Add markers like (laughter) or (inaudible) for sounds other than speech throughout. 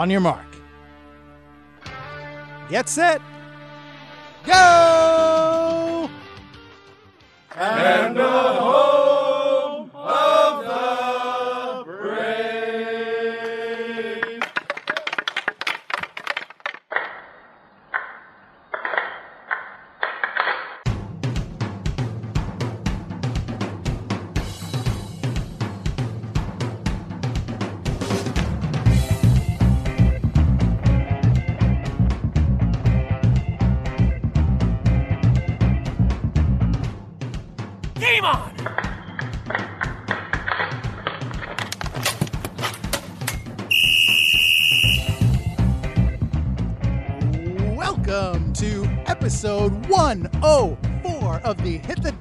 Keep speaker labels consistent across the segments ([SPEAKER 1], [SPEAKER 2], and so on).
[SPEAKER 1] On your mark. Get set. Go!
[SPEAKER 2] And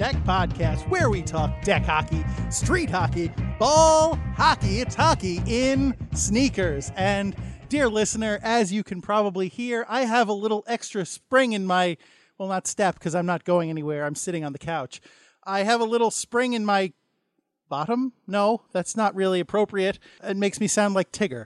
[SPEAKER 1] Deck podcast, where we talk deck hockey, street hockey, ball hockey. It's hockey in sneakers. And, dear listener, as you can probably hear, I have a little extra spring in my, well, not step because I'm not going anywhere. I'm sitting on the couch. I have a little spring in my bottom? No, that's not really appropriate. It makes me sound like Tigger.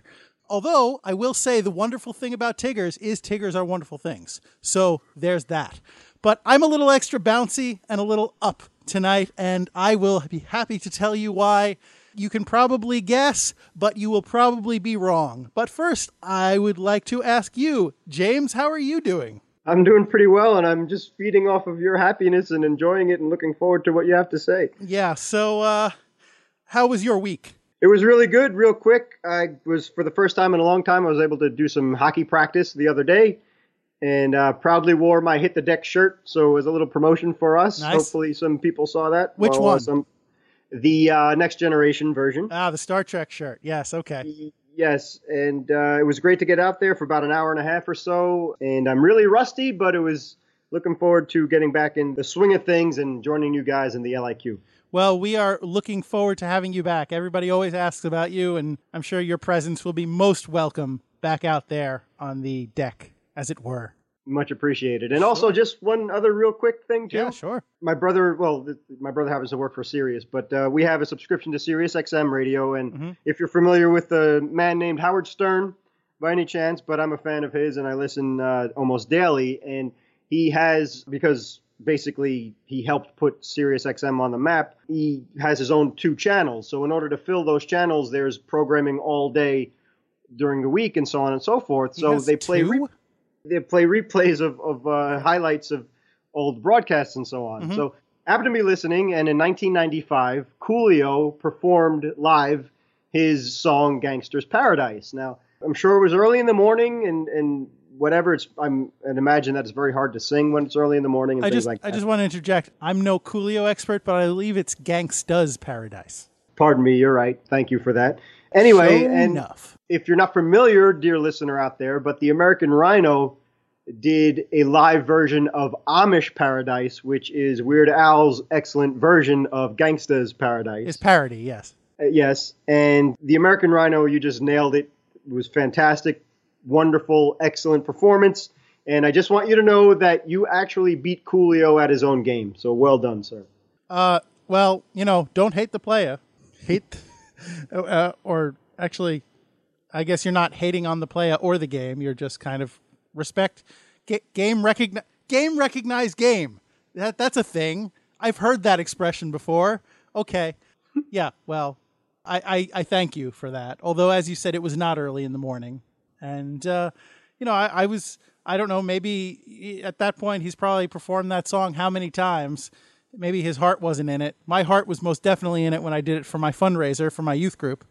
[SPEAKER 1] Although I will say the wonderful thing about Tiggers is Tiggers are wonderful things. So there's that. But I'm a little extra bouncy and a little up tonight, and I will be happy to tell you why. You can probably guess, but you will probably be wrong. But first, I would like to ask you, James, how are you doing?
[SPEAKER 3] I'm doing pretty well, and I'm just feeding off of your happiness and enjoying it and looking forward to what you have to say.
[SPEAKER 1] Yeah, so uh how was your week?
[SPEAKER 3] It was really good, real quick. I was, for the first time in a long time, I was able to do some hockey practice the other day and uh, proudly wore my Hit the Deck shirt. So it was a little promotion for us.
[SPEAKER 1] Nice.
[SPEAKER 3] Hopefully, some people saw that.
[SPEAKER 1] Which
[SPEAKER 3] Well, uh,
[SPEAKER 1] one?
[SPEAKER 3] Some, the uh, Next Generation version.
[SPEAKER 1] Ah, the Star Trek shirt. Yes, okay.
[SPEAKER 3] Yes, and uh, it was great to get out there for about an hour and a half or so. And I'm really rusty, but it was looking forward to getting back in the swing of things and joining you guys in the LIQ.
[SPEAKER 1] Well, we are looking forward to having you back. Everybody always asks about you, and I'm sure your presence will be most welcome back out there on the deck, as it were.
[SPEAKER 3] Much appreciated. And also, just one other real quick thing, too.
[SPEAKER 1] Yeah, sure.
[SPEAKER 3] My brother, well, th- my brother happens to work for Sirius, but uh, we have a subscription to Sirius XM radio. And
[SPEAKER 1] Mhm.
[SPEAKER 3] if you're familiar with a man named Howard Stern, by any chance, but I'm a fan of his and I listen uh, almost daily. And he has, because basically he helped put Sirius XM on the map, he has his own two channels. So in order to fill those channels, there's programming all day during the week and so on and so forth.
[SPEAKER 1] He
[SPEAKER 3] so they play re- they play replays of, of uh, highlights of old broadcasts and so on.
[SPEAKER 1] Mhm.
[SPEAKER 3] So happened to be listening, and in 1995, Coolio performed live his song "Gangster's Paradise." Now, I'm sure it was early in the morning, and and whatever. It's I'm and imagine that it's very hard to sing when it's early in the morning and
[SPEAKER 1] I
[SPEAKER 3] things
[SPEAKER 1] just,
[SPEAKER 3] like
[SPEAKER 1] I
[SPEAKER 3] that.
[SPEAKER 1] just want to interject. I'm no Coolio expert, but I believe it's Gangsta's Paradise.
[SPEAKER 3] Pardon me, you're right. Thank you for that. Anyway,
[SPEAKER 1] Sure
[SPEAKER 3] and
[SPEAKER 1] enough.
[SPEAKER 3] if you're not familiar, dear listener out there, but the American Rhino did a live version of Amish Paradise, which is Weird Al's excellent version of Gangsta's Paradise.
[SPEAKER 1] It's parody, yes.
[SPEAKER 3] Uh, yes, and the American Rhino, you just nailed it. It was fantastic, wonderful, excellent performance. And I just want you to know that you actually beat Coolio at his own game. So well done, sir.
[SPEAKER 1] Uh, well, you know, don't hate the player. Hate, (laughs) uh, or actually, I guess you're not hating on the player or the game. You're just kind of respect ga- game recognize game recognize game. That that's a thing. I've heard that expression before. Okay, (laughs) yeah. Well, I, I I thank you for that. Although, as you said, it was not early in the morning, and uh, you know, I, I was. I don't know. Maybe at that point he's probably performed that song how many times. Maybe his heart wasn't in it. My heart was most definitely in it when I did it for my fundraiser for my youth group.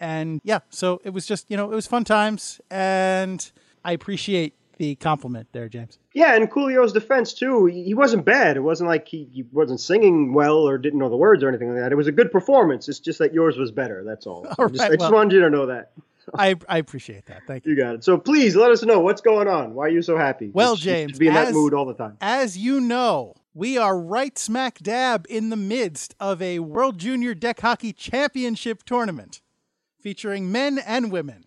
[SPEAKER 1] And yeah, so it was just, you know, it was fun times. And I appreciate the compliment there, James.
[SPEAKER 3] Yeah, and Coolio's defense too, he wasn't bad. It wasn't like he, he wasn't singing well or didn't know the words or anything like that. It was a good performance. It's just that yours was better. That's all. (laughs) Just, I just
[SPEAKER 1] well-
[SPEAKER 3] wanted you to know that.
[SPEAKER 1] I, I appreciate that. Thank you.
[SPEAKER 3] You got it. So please let us know what's going on. Why are you so happy?
[SPEAKER 1] Well,
[SPEAKER 3] should-
[SPEAKER 1] James,
[SPEAKER 3] be in that mood all the time.
[SPEAKER 1] As you know, we are right smack dab in the midst of a World Junior Deck Hockey Championship tournament featuring men and women.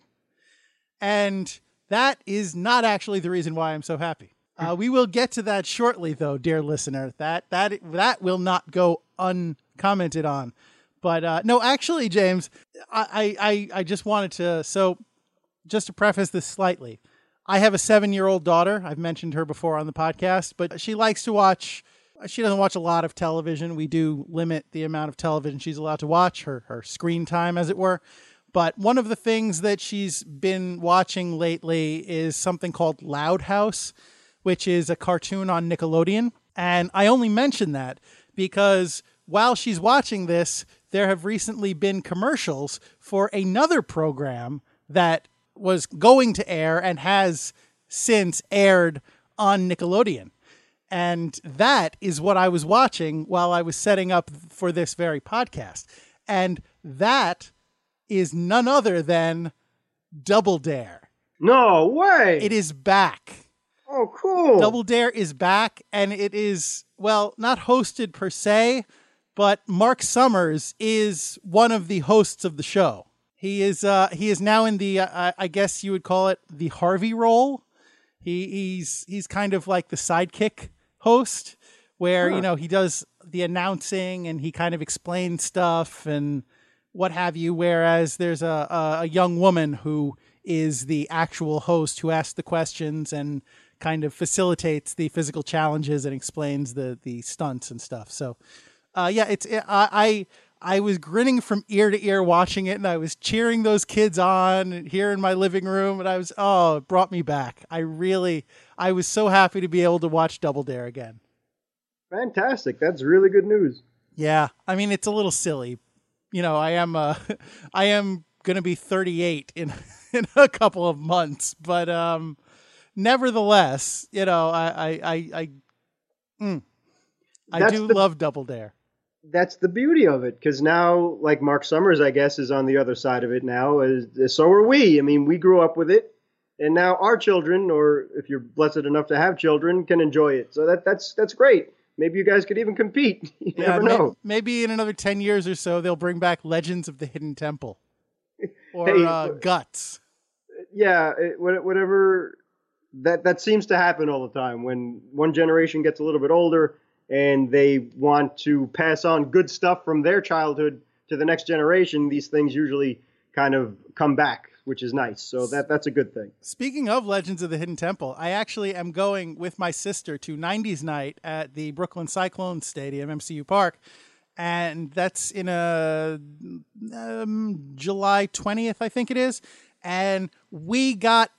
[SPEAKER 1] And that is not actually the reason why I'm so happy. Uh, we will get to that shortly, though, dear listener. That that that will not go uncommented on. But uh, no, actually, James, I, I I just wanted to. So just to preface this slightly, I have a seven year old daughter. I've mentioned her before on the podcast, but she likes to watch. She doesn't watch a lot of television. We do limit the amount of television she's allowed to watch, her, her screen time, as it were. But one of the things that she's been watching lately is something called Loud House, which is a cartoon on Nickelodeon. And I only mention that because while she's watching this, there have recently been commercials for another program that was going to air and has since aired on Nickelodeon. And that is what I was watching while I was setting up for this very podcast. And that is none other than Double Dare.
[SPEAKER 3] No way.
[SPEAKER 1] It is back.
[SPEAKER 3] Oh, cool.
[SPEAKER 1] Double Dare is back, and it is, well, not hosted per se, but Mark Summers is one of the hosts of the show. He is uh, he is now in the uh, I guess you would call it the Harvey role. He he's he's kind of like the sidekick host, where
[SPEAKER 3] Huh.
[SPEAKER 1] you know he does the announcing and he kind of explains stuff and what have you. Whereas there's a, a, a young woman who is the actual host who asks the questions and kind of facilitates the physical challenges and explains the the stunts and stuff. So, uh, yeah, it's I. I I was grinning from ear to ear watching it, and I was cheering those kids on here in my living room, and I was oh, it brought me back. I really, I was so happy to be able to watch Double Dare again.
[SPEAKER 3] Fantastic. That's really good news.
[SPEAKER 1] Yeah, I mean it's a little silly, you know. I am, uh, (laughs) I am gonna be 38 in (laughs) in a couple of months, but um, nevertheless, you know, I I I I, mm, I
[SPEAKER 3] That's
[SPEAKER 1] do
[SPEAKER 3] the-
[SPEAKER 1] love Double Dare.
[SPEAKER 3] That's the beauty of it, because now, like Mark Summers, I guess, is on the other side of it now. As, so are we. I mean, we grew up with it, and now our children, or if you're blessed enough to have children, can enjoy it. So that that's that's great. Maybe you guys could even compete. (laughs) You never know.
[SPEAKER 1] maybe in another 10 years or so, they'll bring back Legends of the Hidden Temple (laughs) or
[SPEAKER 3] Hey,
[SPEAKER 1] uh, Guts.
[SPEAKER 3] yeah, it, whatever. That that seems to happen all the time when one generation gets a little bit older and they want to pass on good stuff from their childhood to the next generation. These things usually kind of come back, which is nice. So that that's a good thing.
[SPEAKER 1] Speaking of Legends of the Hidden Temple, I actually am going with my sister to 90s night at the Brooklyn Cyclone Stadium, MCU Park. And that's in a um, July 20th, I think it is. And we got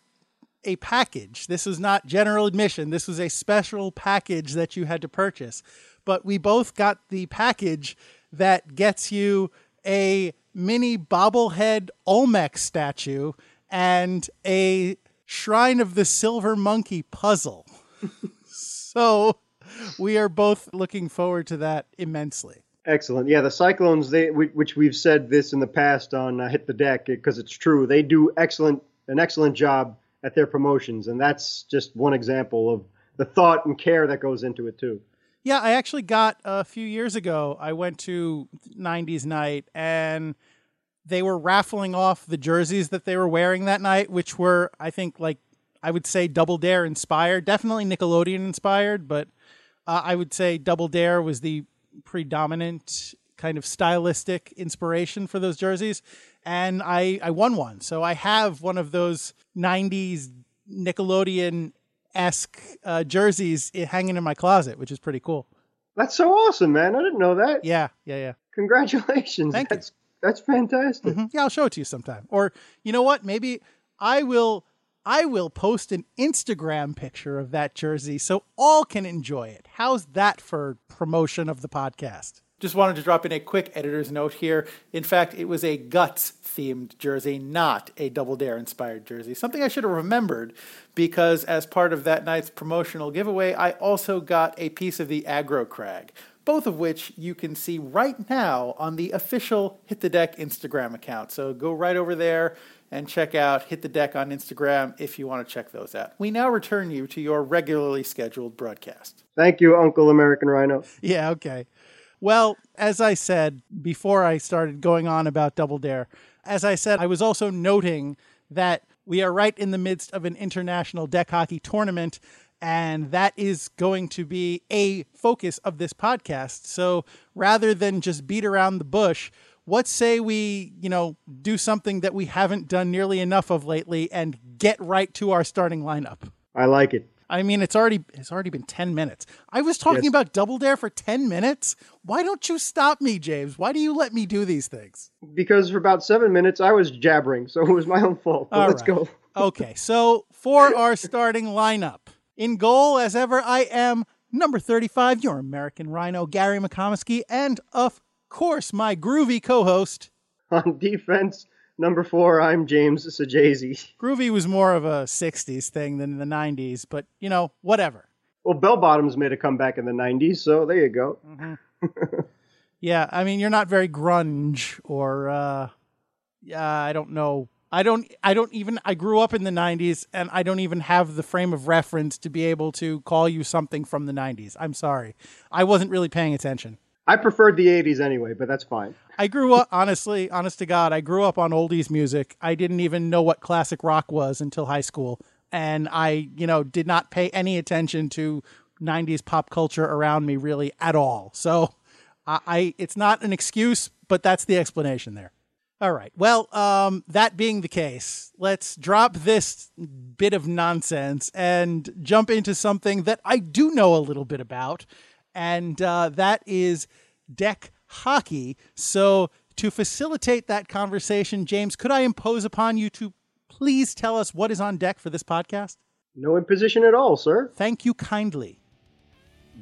[SPEAKER 1] a package. This was not general admission. This was a special package that you had to purchase. But we both got the package that gets you a mini bobblehead Olmec statue and a Shrine of the Silver Monkey puzzle. (laughs) so we are both looking forward to that immensely.
[SPEAKER 3] Excellent. Yeah, the Cyclones, they which we've said this in the past on uh, Hit the Deck because it's true. They do excellent an excellent job at their promotions, and that's just one example of the thought and care that goes into it too.
[SPEAKER 1] Yeah, I actually got a few years ago. I went to 90s night and they were raffling off the jerseys that they were wearing that night, which were, I think, like I would say Double Dare inspired, definitely Nickelodeon inspired, but uh, I would say Double Dare was the predominant kind of stylistic inspiration for those jerseys. And I, I won one. So I have one of those 90s Nickelodeon esque uh, jerseys hanging in my closet, which is pretty cool.
[SPEAKER 3] That's so awesome, man! I didn't know that.
[SPEAKER 1] Yeah, yeah, yeah.
[SPEAKER 3] Congratulations.
[SPEAKER 1] Thank you.
[SPEAKER 3] that's that's fantastic.
[SPEAKER 1] Mhm. Yeah, I'll show it to you sometime. Or you know what? Maybe I will I will post an Instagram picture of that jersey so all can enjoy it. How's that for promotion of the podcast? Just wanted to drop in a quick editor's note here. In fact, it was a guts themed jersey, not a Double Dare inspired jersey. Something I should have remembered because as part of that night's promotional giveaway, I also got a piece of the aggro crag both of which you can see right now on the official Hit the Deck Instagram account. So go right over there and check out Hit the Deck on Instagram if you want to check those out. We now return you to your regularly scheduled broadcast.
[SPEAKER 3] Thank you, Uncle American Rhino.
[SPEAKER 1] Yeah, okay. Well, as I said before I started going on about Double Dare, as I said, I was also noting that we are right in the midst of an international deck hockey tournament, and that is going to be a focus of this podcast. So rather than just beat around the bush, what say we, you know, do something that we haven't done nearly enough of lately and get right to our starting lineup?
[SPEAKER 3] I like it.
[SPEAKER 1] I mean, it's already it's already been 10 minutes. I was talking
[SPEAKER 3] Yes.
[SPEAKER 1] about Double Dare for 10 minutes. Why don't you stop me, James? Why do you let me do these things?
[SPEAKER 3] Because for about seven minutes I was jabbering, so it was my own fault. Let's
[SPEAKER 1] right.
[SPEAKER 3] go.
[SPEAKER 1] Okay, so for our starting lineup, in goal, as ever, I am number 35, your American Rhino, Gary McComiskey, and of course, my groovy co host.
[SPEAKER 3] On defense, number four, I'm James Sajazi.
[SPEAKER 1] Groovy was more of a 60s thing than the 90s, but you know, whatever.
[SPEAKER 3] Well, Bell Bottoms made a comeback in the '90s, so there you go. (laughs)
[SPEAKER 1] Yeah, I mean, you're not very grunge or, uh, yeah, I don't know. I don't, I don't even, I grew up in the 90s and I don't even have the frame of reference to be able to call you something from the 90s. I'm sorry. I wasn't really paying attention.
[SPEAKER 3] I preferred the '80s anyway, but that's fine.
[SPEAKER 1] I grew up, honestly, honest to God, I grew up on oldies music. I didn't even know what classic rock was until high school. And I, you know, did not pay any attention to 90s pop culture around me really at all. So I, I it's not an excuse, but that's the explanation there. All right. Well, um, that being the case, let's drop this bit of nonsense and jump into something that I do know a little bit about, and uh, that is deck hockey. So, to facilitate that conversation, James, could I impose upon you to please tell us what is on deck for this podcast?
[SPEAKER 3] No imposition at all, sir.
[SPEAKER 1] Thank you kindly.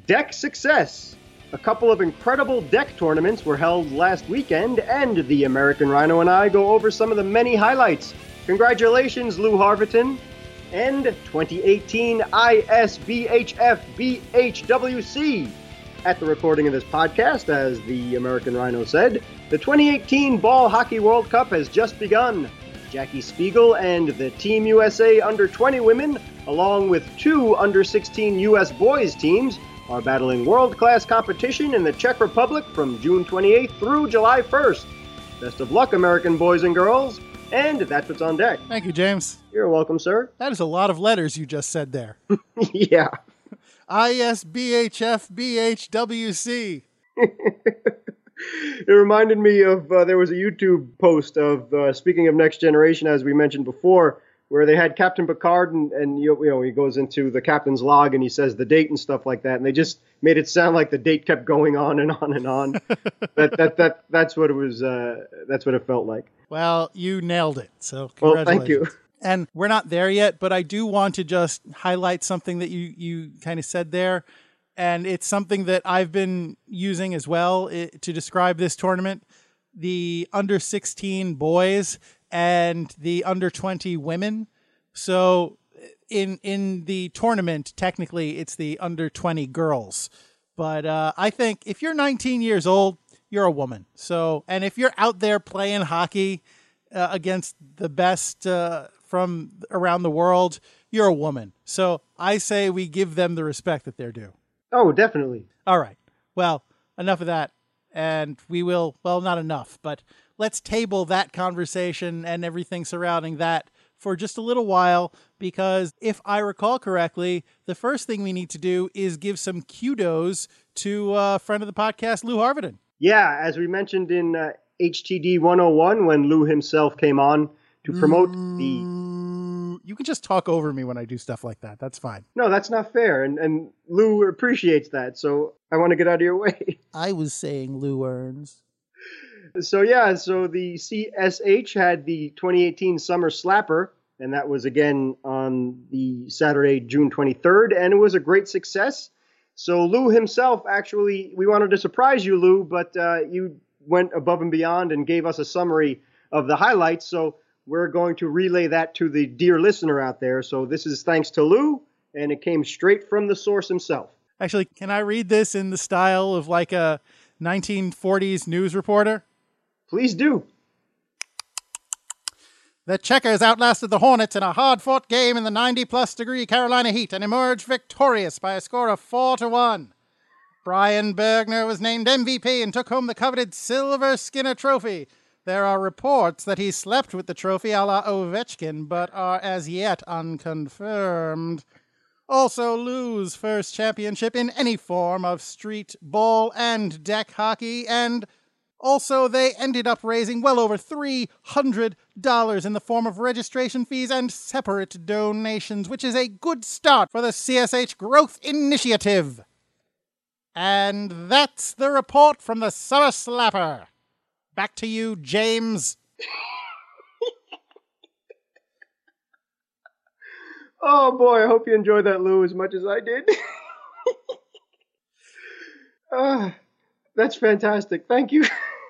[SPEAKER 3] Deck success. A couple of incredible deck tournaments were held last weekend, and the American Rhino and I go over some of the many highlights. Congratulations, Lou Harverton. And 2018 ISBHF BHWC. At the recording of this podcast, as the American Rhino said, the 2018 Ball Hockey World Cup has just begun. Jackie Spiegel and the Team USA Under 20 women, along with two Under 16 U.S. boys teams, are battling world class competition in the Czech Republic from June 28th through July 1st. Best of luck, American boys and girls, and that's what's on deck.
[SPEAKER 1] Thank you, James.
[SPEAKER 3] You're welcome, sir.
[SPEAKER 1] That is a lot of letters you just said there. (laughs)
[SPEAKER 3] yeah.
[SPEAKER 1] ISBHFBHWC. (laughs)
[SPEAKER 3] It reminded me of uh, there was a YouTube post of uh, speaking of next generation, as we mentioned before, where they had Captain Picard and, and you, you know he goes into the captain's log and he says the date and stuff like that, and they just made it sound like the date kept going on and on and on. (laughs) that, that that that's what it was. Uh, that's what it felt like.
[SPEAKER 1] Well, you nailed it. So
[SPEAKER 3] Well,
[SPEAKER 1] congratulations.
[SPEAKER 3] thank you.
[SPEAKER 1] And we're not there yet, but I do want to just highlight something that you you kind of said there, and it's something that I've been using as well i to describe this tournament: the under sixteen boys and the under twenty women. So in in the tournament, technically, it's the under twenty girls. But uh, I think if you're 19 years old, you're a woman. So, and if you're out there playing hockey uh, against the best uh, from around the world, you're a woman. So I say we give them the respect that they're due.
[SPEAKER 3] Oh, definitely.
[SPEAKER 1] All right. Well, enough of that. And we will, well, not enough, but let's table that conversation and everything surrounding that for just a little while because if I recall correctly, the first thing we need to do is give some kudos to a friend of the podcast, Lou Harvenden.
[SPEAKER 3] Yeah, as we mentioned in uh, HTD 101 when Lou himself came on to promote the.
[SPEAKER 1] You can just talk over me when I do stuff like that. That's fine.
[SPEAKER 3] No, that's not fair, and and Lou appreciates that. So I want to get out of your (laughs) way.
[SPEAKER 1] I was saying Lou earns.
[SPEAKER 3] So yeah, so the CSH had the 2018 Summer Slapper, and that was again on the Saturday, June 23rd, and it was a great success. So Lou himself, actually, we wanted to surprise you, Lou, but uh, you went above and beyond and gave us a summary of the highlights. So we're going to relay that to the dear listener out there. So this is thanks to Lou, and it came straight from the source himself.
[SPEAKER 1] Actually, can I read this in the style of like a 1940s news reporter?
[SPEAKER 3] Please do.
[SPEAKER 1] The Checkers outlasted the Hornets in a hard fought game in the 90 plus degree Carolina heat and emerged victorious by a score of 4 to 1. Brian Bergner was named MVP and took home the coveted Silver Skinner Trophy. There are reports that he slept with the trophy a la Ovechkin, but are as yet unconfirmed. Also, Lou's first championship in any form of street ball and deck hockey, and Also, they ended up raising well over $300 in the form of registration fees and separate donations, which is a good start for the CSH Growth Initiative. And that's the report from the Summer Slapper. Back to you, James. (laughs)
[SPEAKER 3] Oh boy, I hope you enjoyed that, Lou, as much as I did. (laughs) Ah, that's fantastic. Thank you,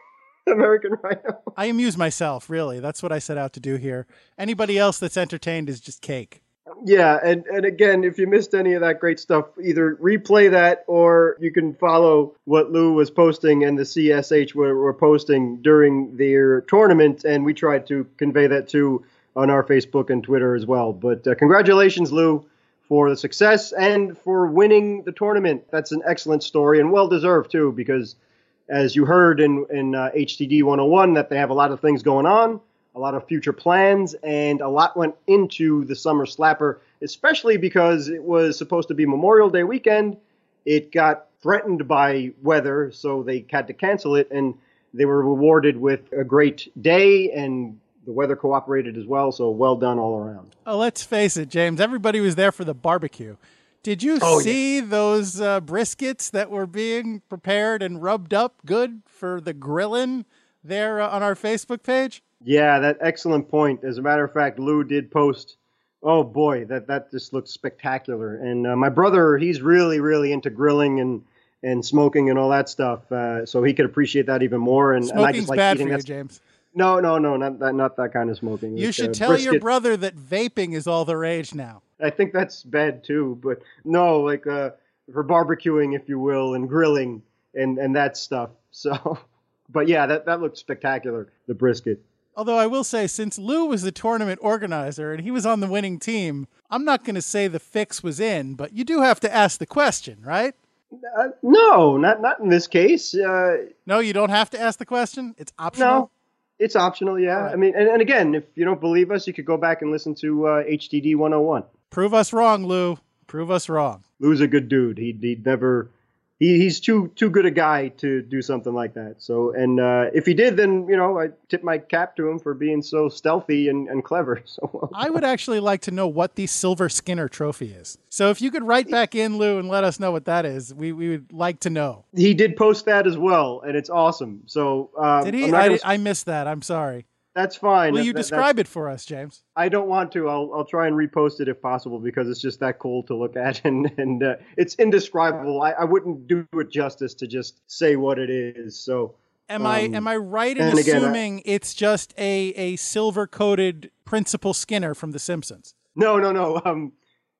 [SPEAKER 3] (laughs) American Rhino.
[SPEAKER 1] I amuse myself, really. That's what I set out to do here. Anybody else that's entertained is just cake.
[SPEAKER 3] Yeah, and, and again, if you missed any of that great stuff, either replay that or you can follow what Lou was posting and the CSH were, were posting during their tournament, and we tried to convey that too on our Facebook and Twitter as well. But uh, congratulations, Lou, for the success and for winning the tournament. That's an excellent story and well deserved too, because as you heard in in uh, HTD 101, that they have a lot of things going on, a lot of future plans, and a lot went into the summer slapper, especially because it was supposed to be Memorial Day weekend. It got threatened by weather, so they had to cancel it, and they were rewarded with a great day and the weather cooperated as well, so well done all around.
[SPEAKER 1] Oh, let's face it, James. Everybody was there for the barbecue. Did you
[SPEAKER 3] Oh,
[SPEAKER 1] see those uh, briskets that were being prepared and rubbed up good for the grilling there uh, on our Facebook page?
[SPEAKER 3] Yeah, that excellent point. As a matter of fact, Lou did post. Oh boy, that that just looks spectacular. And uh, my brother, he's really really into grilling and and smoking and all that stuff, uh, so he could appreciate that even more. And, and I
[SPEAKER 1] Smoking's
[SPEAKER 3] just like
[SPEAKER 1] bad for you. James.
[SPEAKER 3] No, no, no, not that not that kind of smoking.
[SPEAKER 1] You
[SPEAKER 3] It's,
[SPEAKER 1] should
[SPEAKER 3] uh,
[SPEAKER 1] tell your brother that vaping is all the rage now.
[SPEAKER 3] I think that's bad too, but no, like uh, for barbecuing, if you will, and grilling and and that stuff. So, (laughs) but yeah, that that looked spectacular. The brisket.
[SPEAKER 1] Although I will say, since Lou was the tournament organizer and he was on the winning team, I'm not going to say the fix was in, but you do have to ask the question, right?
[SPEAKER 3] Uh, no, not not in this case. Uh,
[SPEAKER 1] No, you don't have to ask the question. It's optional.
[SPEAKER 3] no, it's optional. Yeah,
[SPEAKER 1] right.
[SPEAKER 3] I mean, and, and again, if you don't believe us, you could go back and listen to uh, HTD 101.
[SPEAKER 1] Prove us wrong, Lou. Prove us wrong.
[SPEAKER 3] Lou's a good dude. He'd, he'd never. He, he's too too good a guy to do something like that. So, and uh, if he did, then you know, I tip my cap to him for being so stealthy and, and clever. (laughs) So,
[SPEAKER 1] I would actually like to know what the Silver Skinner trophy is. So if you could write back in, Lou, and let us know what that is, we, we would like to know.
[SPEAKER 3] he did post that as well, and it's awesome. So, um,
[SPEAKER 1] Did he? I,
[SPEAKER 3] gonna-
[SPEAKER 1] did- I missed that. I'm sorry.
[SPEAKER 3] That's fine.
[SPEAKER 1] Will
[SPEAKER 3] That-
[SPEAKER 1] you
[SPEAKER 3] that-
[SPEAKER 1] describe it for us, James?
[SPEAKER 3] I don't want to. I'll I'll try and repost it if possible because it's just that cool to look at (laughs) and and uh, it's indescribable. I, I wouldn't do it justice to just say what it is. So
[SPEAKER 1] Am I
[SPEAKER 3] Um,
[SPEAKER 1] am I right in
[SPEAKER 3] and again, I-
[SPEAKER 1] assuming it's just a, a silver coated Principal Skinner from The Simpsons?
[SPEAKER 3] no, no, no. Um,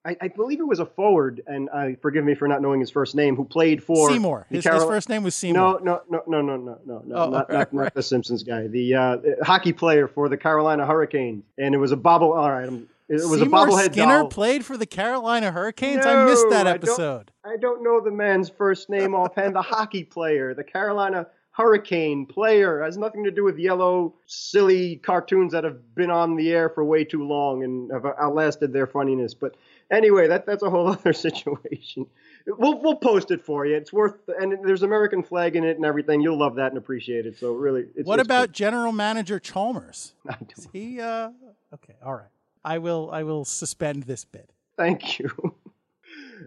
[SPEAKER 3] I, I believe it was a forward, and uh, forgive me for not knowing his first name, who played for
[SPEAKER 1] Seymour. His, his first name was Seymour.
[SPEAKER 3] No, no, no, no, no, no, no, no,
[SPEAKER 1] Oh,
[SPEAKER 3] not,
[SPEAKER 1] right,
[SPEAKER 3] not,
[SPEAKER 1] right.
[SPEAKER 3] the Simpsons guy. The uh, hockey player for the Carolina Hurricanes, and it was a bobble. All right, um, it was
[SPEAKER 1] Seymour
[SPEAKER 3] a bobblehead
[SPEAKER 1] Skinner
[SPEAKER 3] doll.
[SPEAKER 1] played for the Carolina Hurricanes. I missed that
[SPEAKER 3] No, I don't-
[SPEAKER 1] episode.
[SPEAKER 3] I don't know the man's first name offhand. the hockey player, the Carolina Hurricane player, has nothing to do with yellow, silly cartoons that have been on the air for way too long and have outlasted their funniness. But anyway, that that's a whole (laughs) other situation. We'll we'll post it for you. It's worth, and there's American flag in it and everything. You'll love that and appreciate it. So really, it's,
[SPEAKER 1] what
[SPEAKER 3] it's
[SPEAKER 1] about General Manager Chalmers?
[SPEAKER 3] good. (laughs) I don't-
[SPEAKER 1] Is he uh okay, all right. I will I will suspend this bit.
[SPEAKER 3] Thank you. (laughs)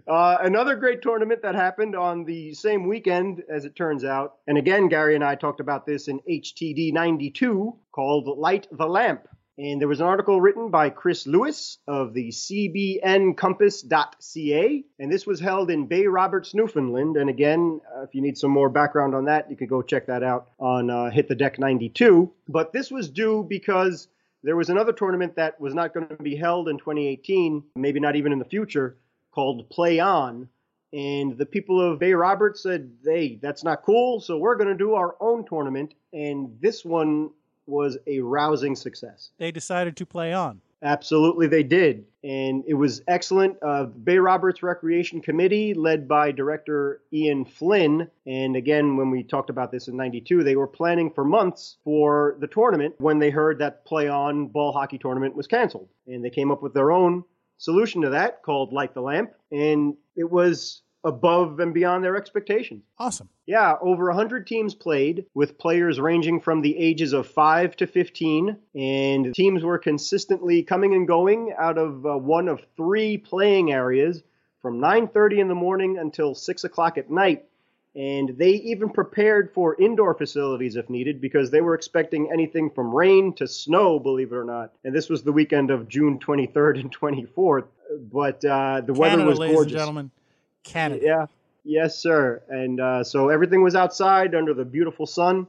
[SPEAKER 3] Uh, another great tournament that happened on the same weekend, as it turns out. And again, Gary and I talked about this in HTD 92 called Light the Lamp. And there was an article written by Chris Lewis of the CBNCompass.ca. And this was held in Bay Roberts, Newfoundland. And again, uh, if you need some more background on that, you can go check that out on uh, Hit the Deck 92. But this was due because there was another tournament that was not going to be held in 2018, maybe not even in the future, called Play On. And the people of Bay Roberts said, hey, that's not cool, so we're going to do our own tournament. And this one was a rousing success.
[SPEAKER 1] They decided to play on.
[SPEAKER 3] Absolutely, they did. And it was excellent. Uh, Bay Roberts Recreation Committee, led by Director Ian Flynn. And again, when we talked about this in 92, they were planning for months for the tournament when they heard that Play On ball hockey tournament was canceled. And they came up with their own solution to that called Light the Lamp. And it was above and beyond their expectations.
[SPEAKER 1] Awesome.
[SPEAKER 3] Yeah, over 100 teams played with players ranging from the ages of 5 to 15 and teams were consistently coming and going out of uh, one of three playing areas from 9:30 in the morning until 6 o'clock at night and they even prepared for indoor facilities if needed because they were expecting anything from rain to snow, believe it or not. And this was the weekend of June 23rd and 24th. But uh, the weather
[SPEAKER 1] Canada,
[SPEAKER 3] was
[SPEAKER 1] ladies
[SPEAKER 3] gorgeous.
[SPEAKER 1] and gentlemen. Canada.
[SPEAKER 3] Yeah, yes, sir. And uh, so everything was outside under the beautiful sun.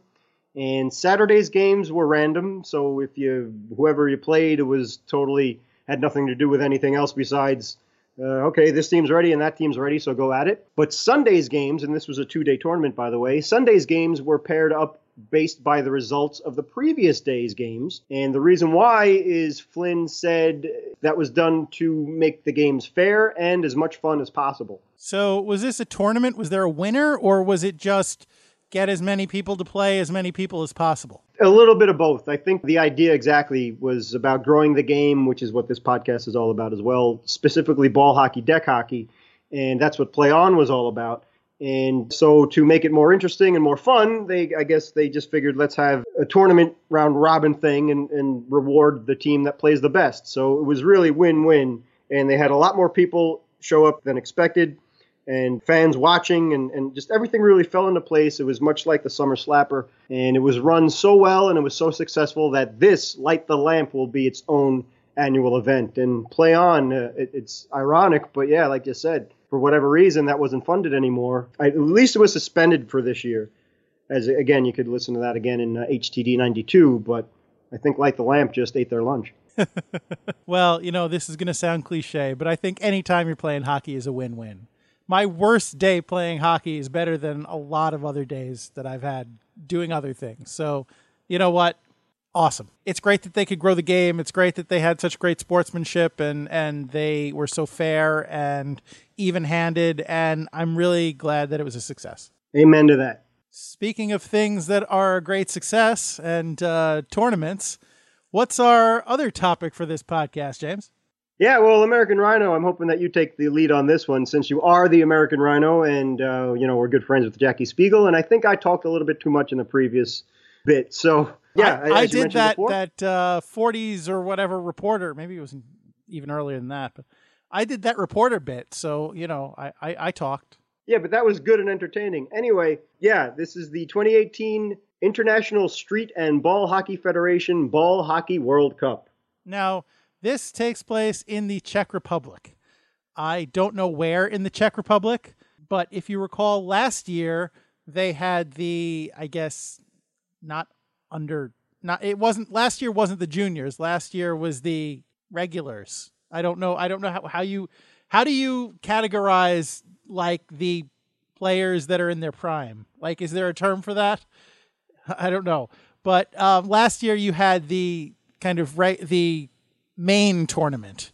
[SPEAKER 3] And Saturday's games were random, so if you whoever you played, it was totally had nothing to do with anything else besides uh, okay, this team's ready and that team's ready, so go at it. But Sunday's games, and this was a two day tournament, by the way, Sunday's games were paired up based by the results of the previous day's games. And the reason why is Flynn said that was done to make the games fair and as much fun as possible.
[SPEAKER 1] So, was this a tournament? Was there a winner, or was it just get as many people to play as many people as possible?
[SPEAKER 3] A little bit of both. I think the idea exactly was about growing the game, which is what this podcast is all about as well, specifically ball hockey, deck hockey. And that's what Play On was all about. And so to make it more interesting and more fun, they I guess they just figured let's have a tournament round robin thing and, and reward the team that plays the best. So it was really win win. And they had a lot more people show up than expected and fans watching and, and just everything really fell into place. It was much like the Summer Slapper, and it was run so well and it was so successful that this Light the Lamp will be its own annual event. And play on, uh, it, it's ironic, but yeah, like you said, for whatever reason, that wasn't funded anymore. I, at least it was suspended for this year. As again, you could listen to that again in uh, HTD 92, but I think Light the Lamp just ate their lunch. (laughs)
[SPEAKER 1] Well, you know, this is going to sound cliche, but I think anytime you're playing hockey is a win win. My worst day playing hockey is better than a lot of other days that I've had doing other things. So, you know what? Awesome. It's great that they could grow the game. It's great that they had such great sportsmanship and, and they were so fair and even handed. And I'm really glad that it was a success.
[SPEAKER 3] Amen to that.
[SPEAKER 1] Speaking of things that are a great success and uh, tournaments, what's our other topic for this podcast, James?
[SPEAKER 3] Yeah, well, American Rhino, I'm hoping that you take the lead on this one since you are the American Rhino and, uh, you know, we're good friends with Jackie Spiegel. And I think I talked a little bit too much in the previous bit. So, yeah,
[SPEAKER 1] I, I did that
[SPEAKER 3] before-
[SPEAKER 1] that uh, 40s or whatever reporter. Maybe it was even earlier than that, but I did that reporter bit. So you know, I I, I talked.
[SPEAKER 3] Yeah, but that was good and entertaining. Anyway, yeah, this is the 2018 International Street and Ball Hockey Federation Ball Hockey World Cup.
[SPEAKER 1] Now this takes place in the Czech Republic. I don't know where in the Czech Republic, but if you recall, last year they had the I guess not under not it wasn't last year wasn't the juniors. Last year was the regulars. I don't know. I don't know how, how you how do you categorize like the players that are in their prime? Like, is there a term for that? I don't know. But um, last year you had the kind of right the main tournament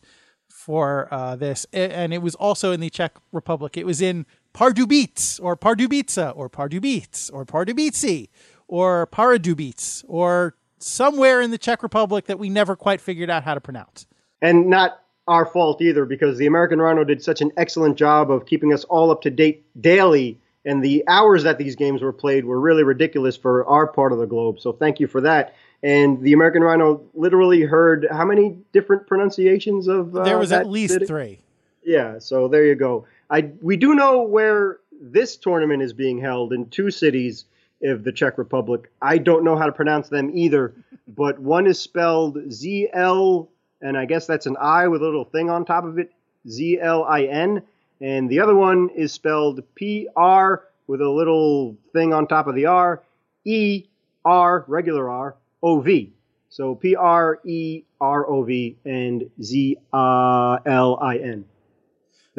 [SPEAKER 1] for uh, this, and it was also in the Czech Republic. It was in Pardubice or Pardubice or Pardubice or Pardubice or Paradubice or somewhere in the Czech Republic that we never quite figured out how to pronounce.
[SPEAKER 3] And not our fault either because the American Rhino did such an excellent job of keeping us all up to date daily. And the hours that these games were played were really ridiculous for our part of the globe. So thank you for that. And the American Rhino literally heard how many different pronunciations of uh,
[SPEAKER 1] There was at least
[SPEAKER 3] city?
[SPEAKER 1] three.
[SPEAKER 3] Yeah, so there you go. I we do know where this tournament is being held in two cities of the Czech Republic. I don't know how to pronounce them either, (laughs) but one is spelled Z L and I guess that's an I with a little thing on top of it, Z L I N, and the other one is spelled P R with a little thing on top of the R, E R regular R O V. So P R E R O V and Z L I N.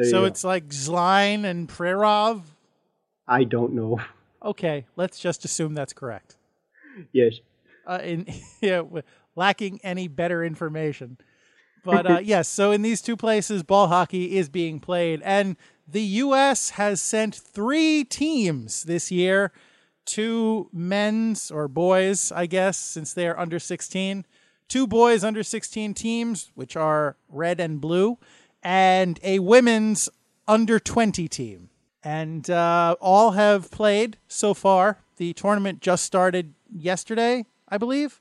[SPEAKER 1] So it's like Zline and Prerov.
[SPEAKER 3] I don't know. (laughs)
[SPEAKER 1] Okay, let's just assume that's correct.
[SPEAKER 3] yes.
[SPEAKER 1] uh, in (laughs) yeah, lacking any better information. (laughs) But uh, yes, so in these two places, ball hockey is being played, and the U.S. has sent three teams this year, two men's or boys, I guess, since they are under 16, two boys under 16 teams, which are red and blue, and a women's under 20 team. and uh, all have played so far. The tournament just started yesterday, I believe,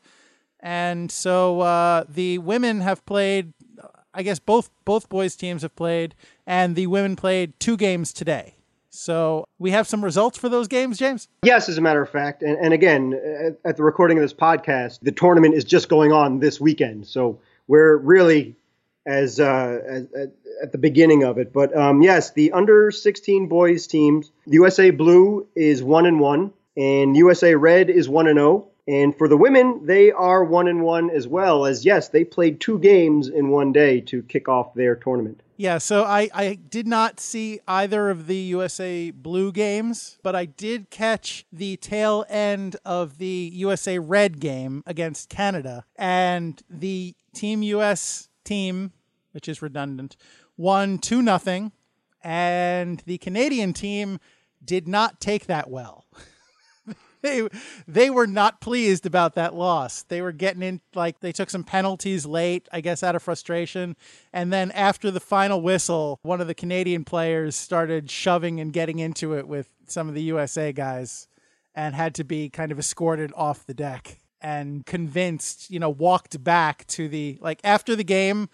[SPEAKER 1] and so uh, the women have played. I guess both both boys teams have played, and the women played two games today. So we have some results for those games, James.
[SPEAKER 3] Yes, as a matter of fact, and, and again, at, at the recording of this podcast, the tournament is just going on this weekend. So we're really as, uh, as, at the beginning of it. But um, yes, the under 16 boys teams, USA Blue is one and one, and USA Red is one and zero. And for the women, they are one and one as well. As yes, they played two games in one day to kick off their tournament.
[SPEAKER 1] Yeah, so I, I did not see either of the USA Blue games, but I did catch the tail end of the USA Red game against Canada. And the Team US team, which is redundant, won 2 nothing, and the Canadian team did not take that well. (laughs) (laughs) they they were not pleased about that loss. They were getting in like they took some penalties late, I guess out of frustration, and then after the final whistle, one of the Canadian players started shoving and getting into it with some of the USA guys and had to be kind of escorted off the deck and convinced, you know, walked back to the like after the game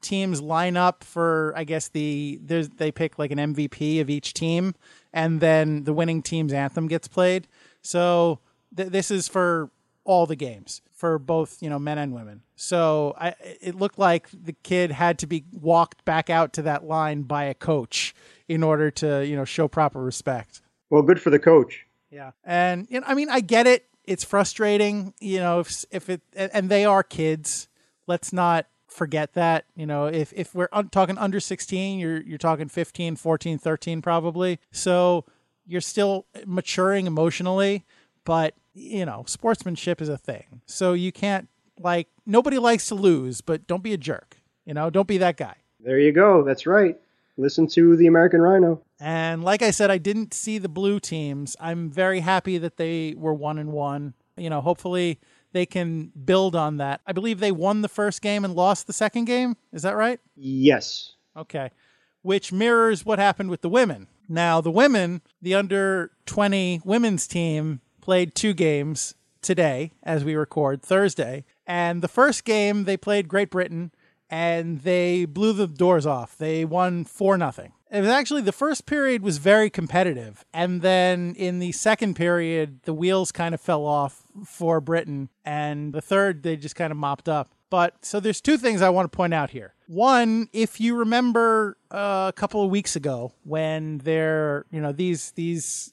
[SPEAKER 1] teams line up for I guess the they pick like an MVP of each team and then the winning team's anthem gets played. So th- this is for all the games for both you know men and women. So I, it looked like the kid had to be walked back out to that line by a coach in order to you know show proper respect.
[SPEAKER 3] Well, good for the coach.
[SPEAKER 1] Yeah, and you know, I mean, I get it. It's frustrating, you know, if if it and they are kids. Let's not forget that. You know, if if we're un- talking under 16, you're you're talking 15, 14, 13 probably. So you're still maturing emotionally, but you know, sportsmanship is a thing. So you can't like nobody likes to lose, but don't be a jerk. You know, don't be that guy.
[SPEAKER 3] There you go. That's right. Listen to the American Rhino.
[SPEAKER 1] And like I said, I didn't see the blue teams. I'm very happy that they were one and one. You know, hopefully they can build on that. I believe they won the first game and lost the second game. Is that right?
[SPEAKER 3] Yes.
[SPEAKER 1] Okay. Which mirrors what happened with the women. Now, the women, the under 20 women's team, played two games today as we record Thursday. And the first game, they played Great Britain and they blew the doors off. They won 4 nothing. It was actually the first period was very competitive. And then in the second period, the wheels kind of fell off for Britain. And the third, they just kind of mopped up. But so there's two things I want to point out here. One, if you remember uh, a couple of weeks ago when they're, you know, these these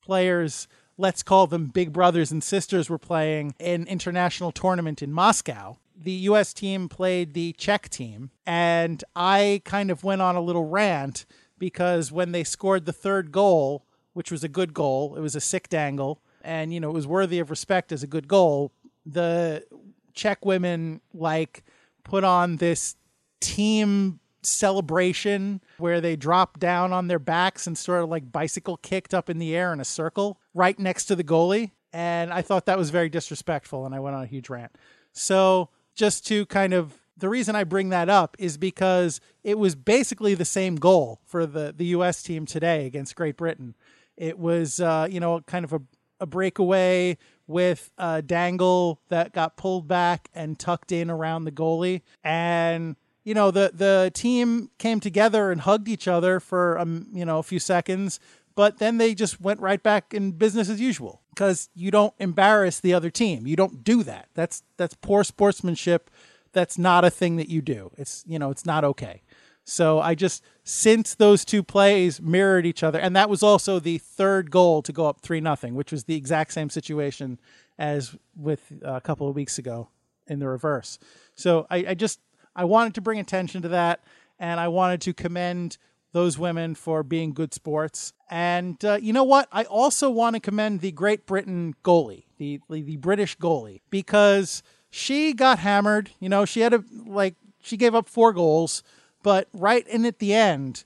[SPEAKER 1] players, let's call them big brothers and sisters, were playing an international tournament in Moscow. The U.S. team played the Czech team, and I kind of went on a little rant because when they scored the third goal, which was a good goal, it was a sick dangle, and you know it was worthy of respect as a good goal. The Czech women like put on this team celebration where they drop down on their backs and sort of like bicycle kicked up in the air in a circle right next to the goalie. And I thought that was very disrespectful and I went on a huge rant. So, just to kind of the reason I bring that up is because it was basically the same goal for the, the US team today against Great Britain. It was, uh, you know, kind of a, a breakaway with a dangle that got pulled back and tucked in around the goalie. And you know the the team came together and hugged each other for um, you know a few seconds, but then they just went right back in business as usual because you don't embarrass the other team. You don't do that. That's that's poor sportsmanship. That's not a thing that you do. It's you know it's not okay. So I just since those two plays mirrored each other, and that was also the third goal to go up three nothing, which was the exact same situation as with a couple of weeks ago in the reverse. So I, I just I wanted to bring attention to that, and I wanted to commend those women for being good sports. And uh, you know what? I also want to commend the Great Britain goalie, the the British goalie, because she got hammered. You know, she had a like she gave up four goals but right in at the end,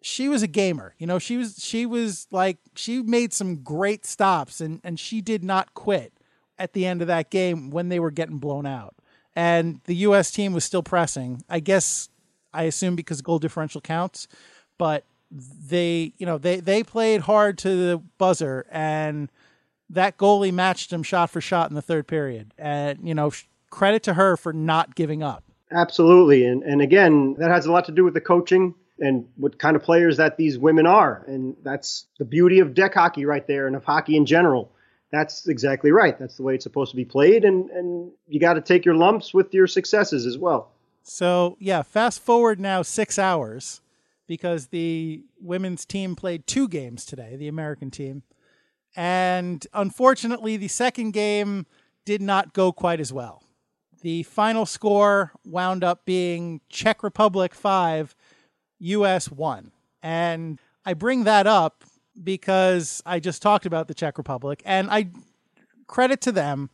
[SPEAKER 1] she was a gamer. You know, she was she was like she made some great stops and and she did not quit at the end of that game when they were getting blown out. And the US team was still pressing. I guess I assume because goal differential counts, but they, you know, they they played hard to the buzzer, and that goalie matched him shot for shot in the third period. And you know, credit to her for not giving up.
[SPEAKER 3] Absolutely, and and again, that has a lot to do with the coaching and what kind of players that these women are, and that's the beauty of deck hockey right there, and of hockey in general. That's exactly right. That's the way it's supposed to be played, and and you got to take your lumps with your successes as well.
[SPEAKER 1] So yeah, fast forward now six hours because the women's team played two games today, the American team. And unfortunately, the second game did not go quite as well. The final score wound up being Czech Republic 5, US 1. And I bring that up because I just talked about the Czech Republic and I credit to them.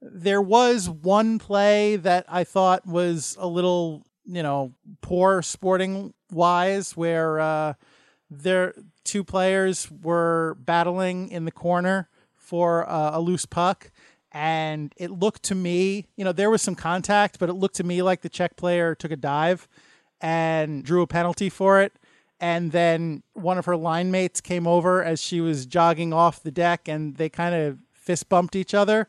[SPEAKER 1] There was one play that I thought was a little, you know, poor sporting wise where uh their two players were battling in the corner for uh, a loose puck and it looked to me, you know, there was some contact, but it looked to me like the Czech player took a dive and drew a penalty for it. And then one of her line mates came over as she was jogging off the deck and they kind of fist bumped each other.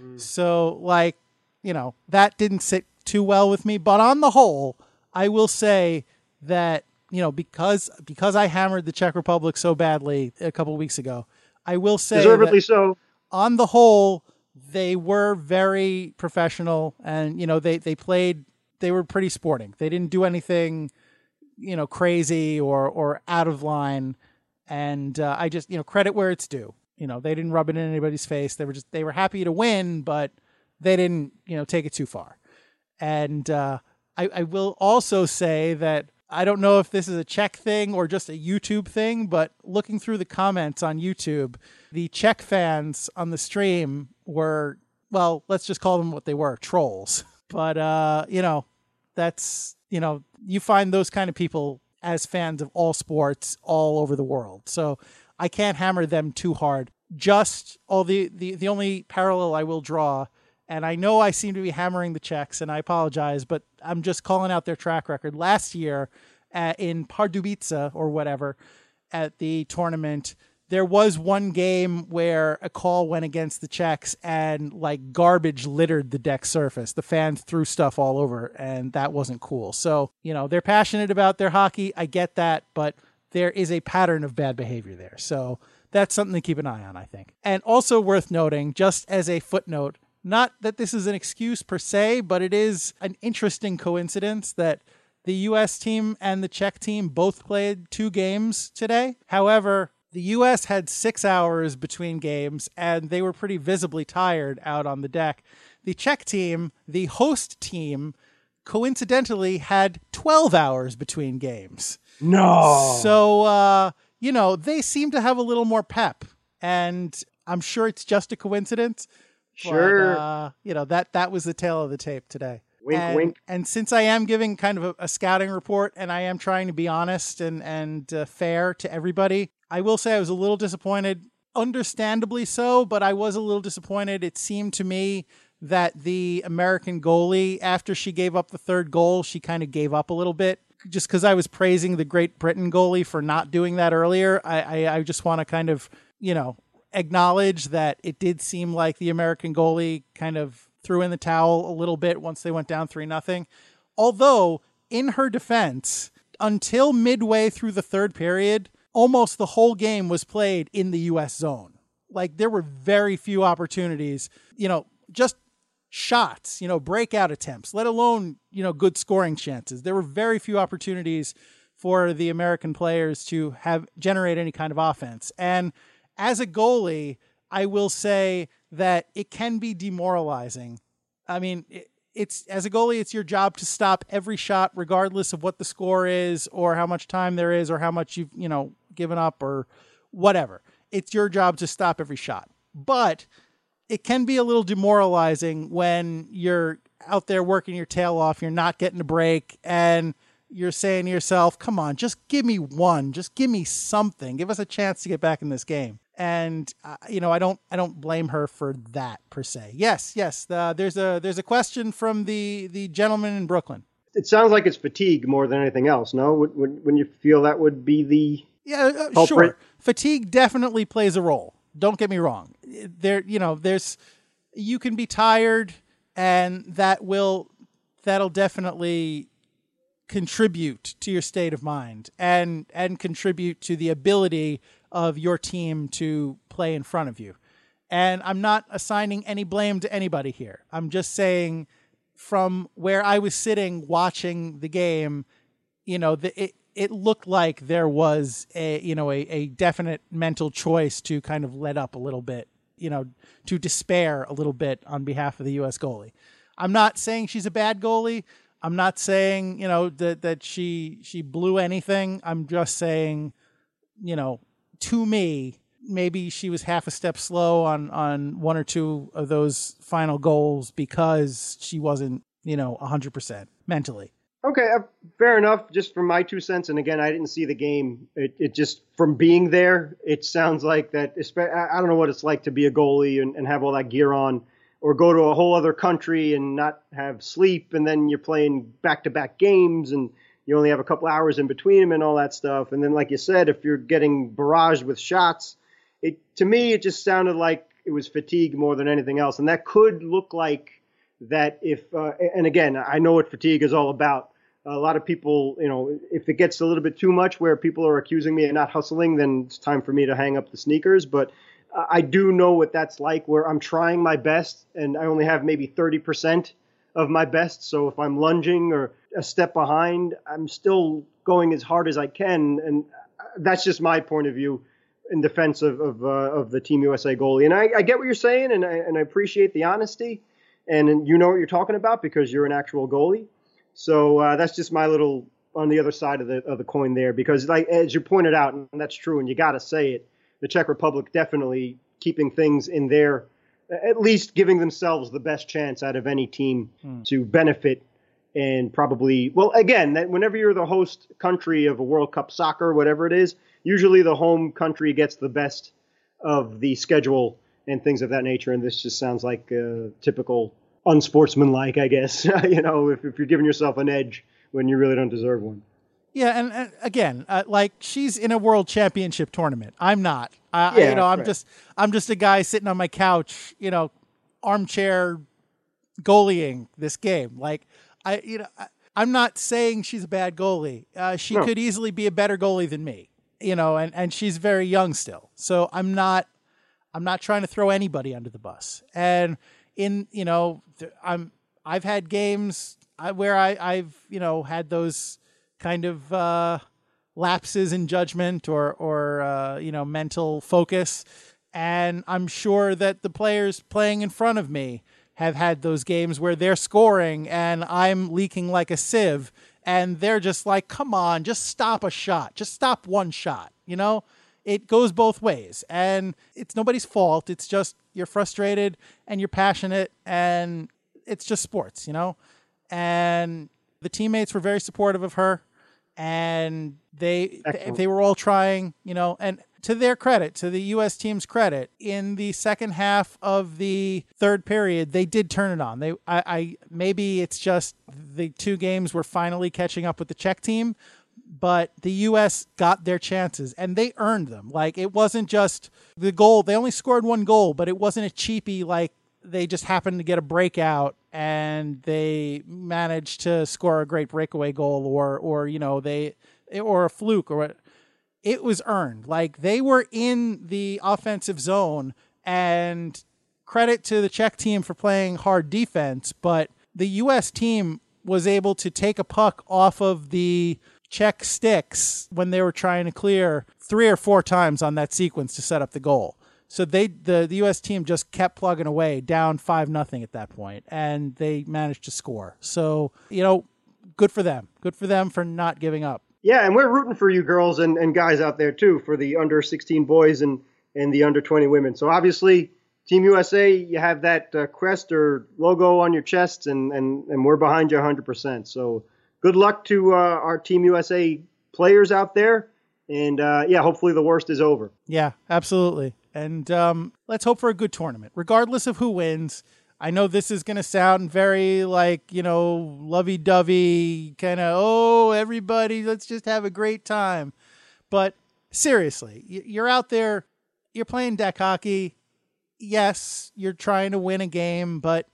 [SPEAKER 1] Mm. So, like, you know, that didn't sit too well with me. But on the whole, I will say that, you know, because because I hammered the Czech Republic so badly a couple weeks ago, I will say
[SPEAKER 3] deservedly so.
[SPEAKER 1] On the whole, they were very professional and you know they they played they were pretty sporting. They didn't do anything, you know, crazy or or out of line. And uh, I just, you know, credit where it's due. You know, they didn't rub it in anybody's face. They were just they were happy to win, but they didn't, you know, take it too far. And uh, I, I will also say that I don't know if this is a Czech thing or just a YouTube thing, but looking through the comments on YouTube, the Czech fans on the stream were, well, let's just call them what they were trolls. But uh, you know, that's you know, you find those kind of people as fans of all sports all over the world. So I can't hammer them too hard. Just all the the the only parallel I will draw, and I know I seem to be hammering the Czechs, and I apologize, but I'm just calling out their track record. Last year, uh, in Pardubice or whatever, at the tournament, there was one game where a call went against the Czechs and like garbage littered the deck surface. The fans threw stuff all over and that wasn't cool. So, you know, they're passionate about their hockey. I get that, but there is a pattern of bad behavior there. So that's something to keep an eye on, I think. And also worth noting, just as a footnote, not that this is an excuse per se, but it is an interesting coincidence that the US team and the Czech team both played two games today. However, the U.S. had six hours between games, and they were pretty visibly tired out on the deck. The Czech team, the host team, coincidentally had 12 hours between games.
[SPEAKER 3] No.
[SPEAKER 1] So, uh, you know, they seem to have a little more pep, and I'm sure it's just a coincidence.
[SPEAKER 3] Sure.
[SPEAKER 1] But, uh, you know, that, that was the tale of the tape today.
[SPEAKER 3] Wink,
[SPEAKER 1] and,
[SPEAKER 3] wink.
[SPEAKER 1] And since I am giving kind of a, a scouting report and I am trying to be honest and, and uh, fair to everybody, I will say I was a little disappointed, understandably so, but I was a little disappointed. It seemed to me that the American goalie, after she gave up the third goal, she kind of gave up a little bit. Just because I was praising the Great Britain goalie for not doing that earlier, I, I, I just want to kind of, you know, acknowledge that it did seem like the American goalie kind of threw in the towel a little bit once they went down 3 nothing. Although, in her defense, until midway through the third period, almost the whole game was played in the US zone. Like there were very few opportunities, you know, just shots, you know, breakout attempts, let alone, you know, good scoring chances. There were very few opportunities for the American players to have generate any kind of offense. And as a goalie, I will say that it can be demoralizing. I mean, it, it's as a goalie, it's your job to stop every shot, regardless of what the score is, or how much time there is, or how much you've you know given up or whatever. It's your job to stop every shot. But it can be a little demoralizing when you're out there working your tail off, you're not getting a break, and you're saying to yourself, come on, just give me one, just give me something, give us a chance to get back in this game. And uh, you know, I don't, I don't blame her for that per se. Yes, yes. There's a, there's a question from the the gentleman in Brooklyn.
[SPEAKER 3] it sounds like it's fatigue more than anything else. No, when, when you feel that would be the
[SPEAKER 1] yeah, uh, sure. Fatigue definitely plays a role. Don't get me wrong. There, you know, there's you can be tired, and that will that'll definitely contribute to your state of mind and and contribute to the ability of your team to play in front of you. And I'm not assigning any blame to anybody here. I'm just saying from where I was sitting watching the game, you know, the, it it looked like there was a you know a, a definite mental choice to kind of let up a little bit, you know, to despair a little bit on behalf of the U.S. goalie. I'm not saying she's a bad goalie. I'm not saying you know that that she she blew anything. I'm just saying, you know, to me, maybe she was half a step slow on on one or two of those final goals because she wasn't you know 100% mentally
[SPEAKER 3] okay uh, fair enough just from my two cents and again i didn't see the game. It, it just from being there it sounds like that i don't know what it's like to be a goalie and, and have all that gear on or go to a whole other country and not have sleep and then you're playing back-to-back games and you only have a couple hours in between them and all that stuff. And then like you said if you're getting barraged with shots it to me it just sounded like it was fatigue more than anything else, and that could look like that if uh, and again I know what fatigue is all about. A lot of people, you know, if it gets a little bit too much where people are accusing me of not hustling, then it's time for me to hang up the sneakers. But I do know what that's like where I'm trying my best and I only have maybe 30% of my best. So if I'm lunging or a step behind, I'm still going as hard as I can. And that's just my point of view in defense of of, uh, of the Team USA goalie. And I, I, get what you're saying, and I, and I appreciate the honesty, and, you know what you're talking about because you're an actual goalie. So uh, that's just my little on the other side of the of the coin there, because like as you pointed out, and that's true, and you got to say it, the Czech Republic definitely keeping things in there, at least giving themselves the best chance out of any team hmm. to benefit and probably well again that whenever you're the host country of a World Cup soccer, whatever it is, usually the home country gets the best of the schedule and things of that nature. And this just sounds like uh, typical unsportsmanlike, I guess. (laughs) you know, if, if, you're giving yourself an edge when you really don't deserve one.
[SPEAKER 1] Yeah, and, and again, uh, like she's in a world championship tournament. I'm not. I, yeah, you know, I'm right. just I'm just a guy sitting on my couch, you know, armchair goalieing this game. Like I, you know, I, am not saying she's a bad goalie. Uh, she no. could easily be a better goalie than me you know, and, and she's very young still. So I'm not I'm not trying to throw anybody under the bus. And in you know, I'm I've had games where I I've you know had those kind of uh, lapses in judgment or or uh, you know mental focus, and I'm sure that the players playing in front of me have had those games where they're scoring and I'm leaking like a sieve and they're just like, come on, just stop a shot, just stop one shot. You know, it goes both ways, and it's nobody's fault. It's just you're frustrated and you're passionate, and it's just sports, you know. And the teammates were very supportive of her, and they Excellent. they were all trying, you know, and to their credit, to the U.S. team's credit, in the second half of the third period, they did turn it on. They, I, I maybe it's just the two games were finally catching up with the Czech team, but the U.S. got their chances and they earned them. Like it wasn't just the goal; they only scored one goal, but it wasn't a cheapie like they just happened to get a breakout and they managed to score a great breakaway goal, or or you know they or a fluke or what it was earned. Like they were in the offensive zone, and credit to the Czech team for playing hard defense, but the U.S. team was able to take a puck off of the Czech sticks when they were trying to clear three or four times on that sequence to set up the goal. So they the, the US team just kept plugging away down 5 nothing at that point and they managed to score. So, you know, good for them. Good for them for not giving up.
[SPEAKER 3] Yeah, and we're rooting for you girls and, and guys out there too for the under 16 boys and, and the under 20 women. So obviously, Team USA, you have that uh, crest or logo on your chest, and, and, and we're behind you 100%. So good luck to uh, our Team USA players out there. And uh, yeah, hopefully the worst is over.
[SPEAKER 1] Yeah, absolutely. And um, let's hope for a good tournament. Regardless of who wins, I know this is going to sound very like, you know, lovey dovey, kind of, oh, everybody, let's just have a great time. But seriously, you're out there, you're playing deck hockey. Yes, you're trying to win a game, but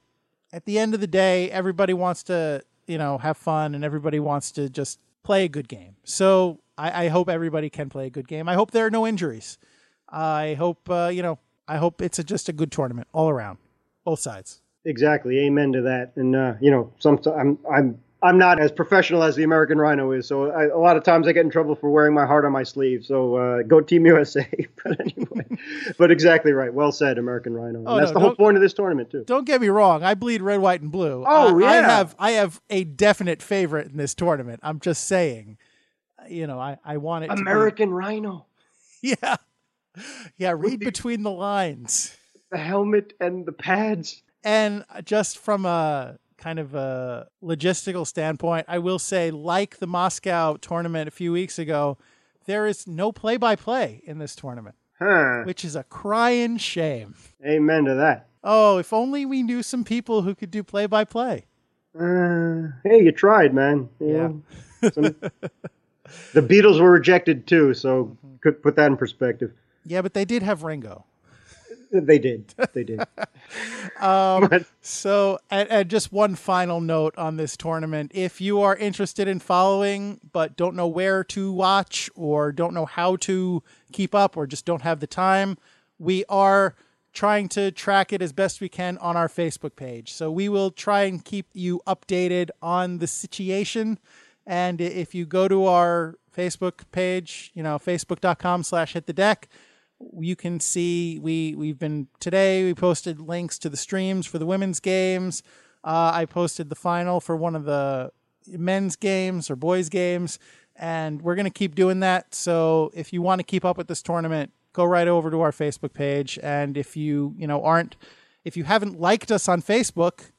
[SPEAKER 1] at the end of the day, everybody wants to, you know, have fun and everybody wants to just play a good game. So I, I hope everybody can play a good game. I hope there are no injuries. I hope, uh, you know, I hope it's a, just a good tournament all around, both sides.
[SPEAKER 3] Exactly. Amen to that. And uh, you know, sometimes I'm I'm I'm not as professional as the American Rhino is, so I, a lot of times I get in trouble for wearing my heart on my sleeve. So uh, go Team USA. (laughs) but anyway, but exactly right. Well said, American Rhino. Oh, that's no, the whole point of this tournament too.
[SPEAKER 1] Don't get me wrong. I bleed red, white, and blue.
[SPEAKER 3] Oh
[SPEAKER 1] yeah.
[SPEAKER 3] I
[SPEAKER 1] have I have a definite favorite in this tournament. I'm just saying. You know, I I want it.
[SPEAKER 3] American Rhino. (laughs)
[SPEAKER 1] Yeah, yeah. Read between the lines.
[SPEAKER 3] The helmet and the pads.
[SPEAKER 1] And just from a kind of a logistical standpoint, I will say, like the Moscow tournament a few weeks ago, there is no play by play in this tournament,
[SPEAKER 3] huh.
[SPEAKER 1] which is a crying shame.
[SPEAKER 3] Amen to that.
[SPEAKER 1] Oh, if only we knew some people who could do play by play.
[SPEAKER 3] Hey, you tried, man.
[SPEAKER 1] Yeah.
[SPEAKER 3] some, (laughs) the Beatles were rejected too, so mm-hmm. could put that in perspective.
[SPEAKER 1] Yeah, but they did have Ringo.
[SPEAKER 3] They did. They did. (laughs)
[SPEAKER 1] um, so, and, and, just one final note on this tournament: if you are interested in following but don't know where to watch or don't know how to keep up or just don't have the time, we are trying to track it as best we can on our Facebook page. So we will try and keep you updated on the situation. And if you go to our Facebook page, you know, facebook.com slash hit the deck, you can see we we've been today we posted links to the streams for the women's games. Uh, i posted the final for one of the men's games or boys games and we're going to keep doing that. So if you want to keep up with this tournament go right over to our facebook page and if you you know aren't if you haven't liked us on facebook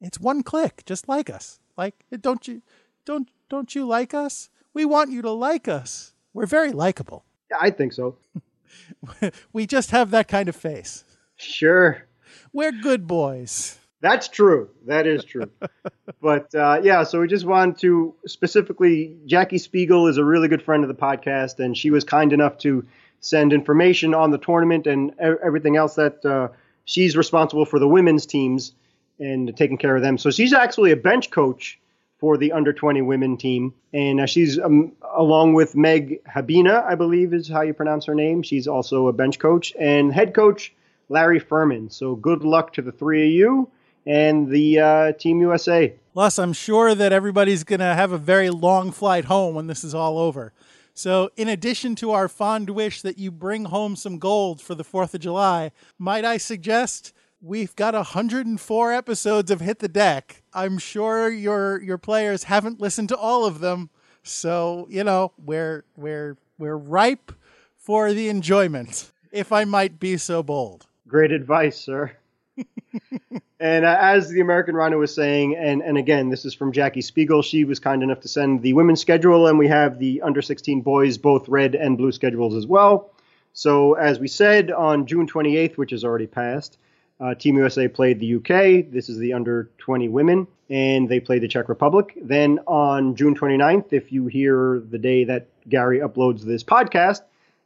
[SPEAKER 1] it's one click just like us. Like don't you don't don't you like us? We want you to like us. We're very likable.
[SPEAKER 3] Yeah, i think so (laughs) (laughs)
[SPEAKER 1] we just have that kind of face.
[SPEAKER 3] Sure.
[SPEAKER 1] We're good boys.
[SPEAKER 3] That's true. That is true. (laughs) but uh, yeah, so we just wanted to specifically, Jackie Spiegel is a really good friend of the podcast, and she was kind enough to send information on the tournament and everything else that uh, she's responsible for the women's teams and taking care of them. So she's actually a bench coach for the under 20 women team. And uh, she's um, along with Meg Habina, I believe is how you pronounce her name. She's also a bench coach and head coach Larry Furman. So good luck to the three of you and the uh, Team USA.
[SPEAKER 1] Plus, I'm sure that everybody's going to have a very long flight home when this is all over. So, in addition to our fond wish that you bring home some gold for the 4th of July, might I suggest we've got 104 episodes of Hit the Deck. I'm sure your your players haven't listened to all of them, so you know we're we're we're ripe for the enjoyment, if I might be so bold.
[SPEAKER 3] Great advice, sir. (laughs) and uh, as the American Rhino was saying, and, and again, this is from Jackie Spiegel. She was kind enough to send the women's schedule, and we have the under 16 boys, both red and blue schedules as well. So, as we said on June 28th, which has already passed, uh, Team USA played the UK. This is the under 20 women, and they played the Czech Republic. Then on June 29th, if you hear the day that Gary uploads this podcast,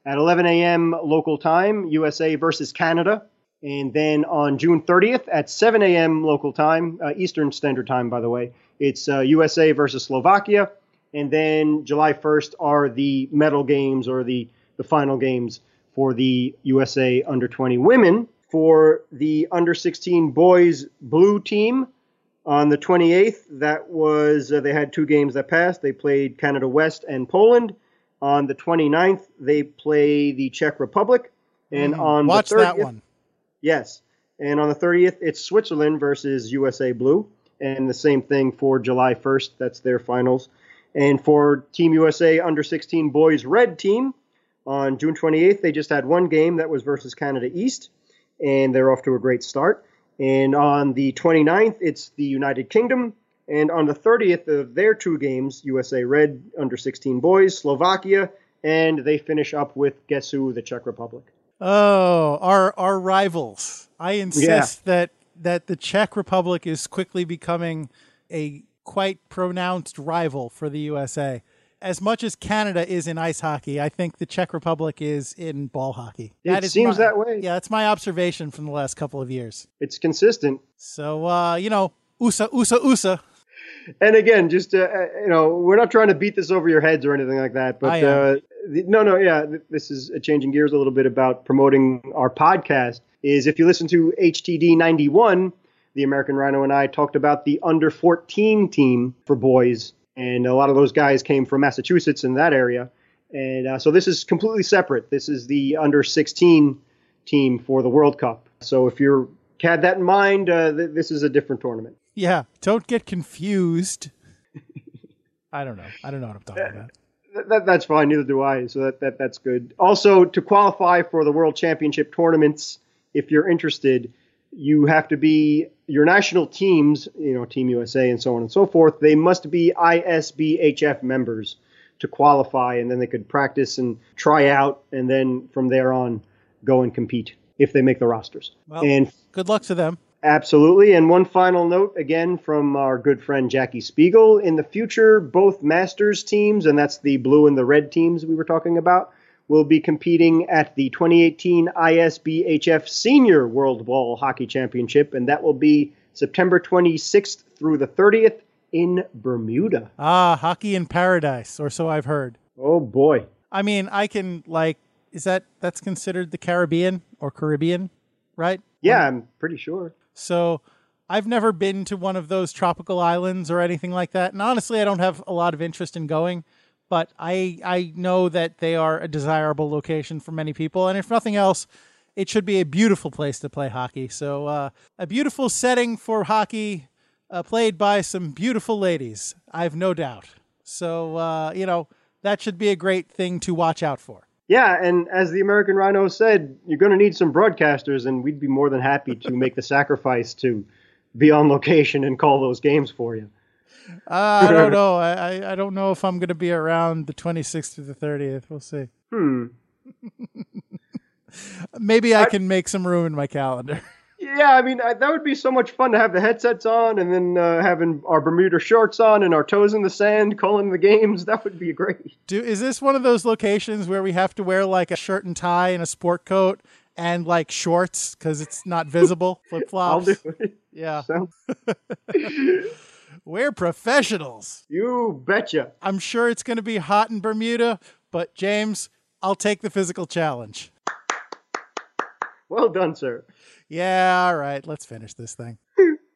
[SPEAKER 3] at 11 a.m. local time, USA versus Canada. And then on June 30th at 7 a.m. local time, uh, Eastern Standard Time, by the way, it's uh, USA versus Slovakia. And then July 1st are the medal games or the, the final games for the USA under 20 women for the under 16 boys blue team on the 28th. That was, uh, they had two games that passed. They played Canada West and Poland. On the 29th, they play the Czech Republic. And mm, on
[SPEAKER 1] watch
[SPEAKER 3] the 30th,
[SPEAKER 1] that one.
[SPEAKER 3] Yes. And on the 30th, it's Switzerland versus USA Blue. And the same thing for July 1st. That's their finals. And for Team USA under 16 boys red team, on June 28th, they just had one game that was versus Canada East and they're off to a great start. And on the 29th, it's the United Kingdom. And on the 30th of their two games, USA Red under 16 boys, Slovakia, and they finish up with guess who, the Czech Republic.
[SPEAKER 1] Oh, our our rivals. I insist yeah. that that the Czech Republic is quickly becoming a quite pronounced rival for the USA. As much as Canada is in ice hockey, I think the Czech Republic is in ball hockey.
[SPEAKER 3] It
[SPEAKER 1] That is
[SPEAKER 3] seems
[SPEAKER 1] my-
[SPEAKER 3] that way.
[SPEAKER 1] Yeah, that's my observation from the last couple of years.
[SPEAKER 3] It's consistent.
[SPEAKER 1] So, uh, you know, USA, USA, USA.
[SPEAKER 3] And again, just uh, uh, you know, we're not trying to beat this over your heads or anything like that. But uh, the, no, no, yeah, this is changing gears a little bit about promoting our podcast. Is if you listen to HTD ninety one, the American Rhino and I talked about the under fourteen team for boys, and a lot of those guys came from Massachusetts in that area. And uh, so this is completely separate. This is the under sixteen team for the World Cup. So if you're had that in mind, uh, th- this is a different tournament.
[SPEAKER 1] Yeah, don't get confused. (laughs) I don't know. I don't know what I'm talking about.
[SPEAKER 3] That, that, that's fine. Neither do I. So that, that that's good. Also, to qualify for the World Championship tournaments, if you're interested, you have to be your national teams, you know, Team USA and so on and so forth. They must be ISBHF members to qualify, and then they could practice and try out, and then from there on, go and compete if they make the rosters.
[SPEAKER 1] Well-
[SPEAKER 3] and
[SPEAKER 1] Good luck to them.
[SPEAKER 3] Absolutely. And one final note again from our good friend Jackie Spiegel. In the future, both Masters teams, and that's the blue and the red teams we were talking about, will be competing at the 2018 ISBHF Senior World Ball Hockey Championship, and that will be September 26th through the 30th in Bermuda.
[SPEAKER 1] Ah, hockey in paradise, or so I've heard.
[SPEAKER 3] Oh boy.
[SPEAKER 1] I mean, I can like, is that that's considered the Caribbean or Caribbean, right?
[SPEAKER 3] Yeah, I'm pretty sure.
[SPEAKER 1] So I've never been to one of those tropical islands or anything like that. And honestly, I don't have a lot of interest in going, but I I know that they are a desirable location for many people. And if nothing else, it should be a beautiful place to play hockey. So uh, a beautiful setting for hockey uh, played by some beautiful ladies. I've no doubt. So uh, you know that should be a great thing to watch out for.
[SPEAKER 3] Yeah, and as the American Rhino said, you're going to need some broadcasters, and we'd be more than happy to make the sacrifice to be on location and call those games for you.
[SPEAKER 1] Uh, I don't (laughs) know. I, I, I don't know if I'm going to be around the 26th to the 30th. We'll see.
[SPEAKER 3] Hmm. (laughs)
[SPEAKER 1] Maybe I, can make some room in my calendar. (laughs)
[SPEAKER 3] Yeah, I mean I, that would be so much fun to have the headsets on and then uh, having our Bermuda shorts on and our toes in the sand, calling the games. That would be great.
[SPEAKER 1] Do is this one of those locations where we have to wear like a shirt and tie and a sport coat and like shorts because it's not visible, flip flops?
[SPEAKER 3] I'll do it.
[SPEAKER 1] Yeah,
[SPEAKER 3] So,
[SPEAKER 1] we're professionals.
[SPEAKER 3] you betcha.
[SPEAKER 1] I'm sure it's going to be hot in Bermuda, but James, I'll take the physical challenge.
[SPEAKER 3] Well done, sir.
[SPEAKER 1] Yeah, all right. Let's finish this thing.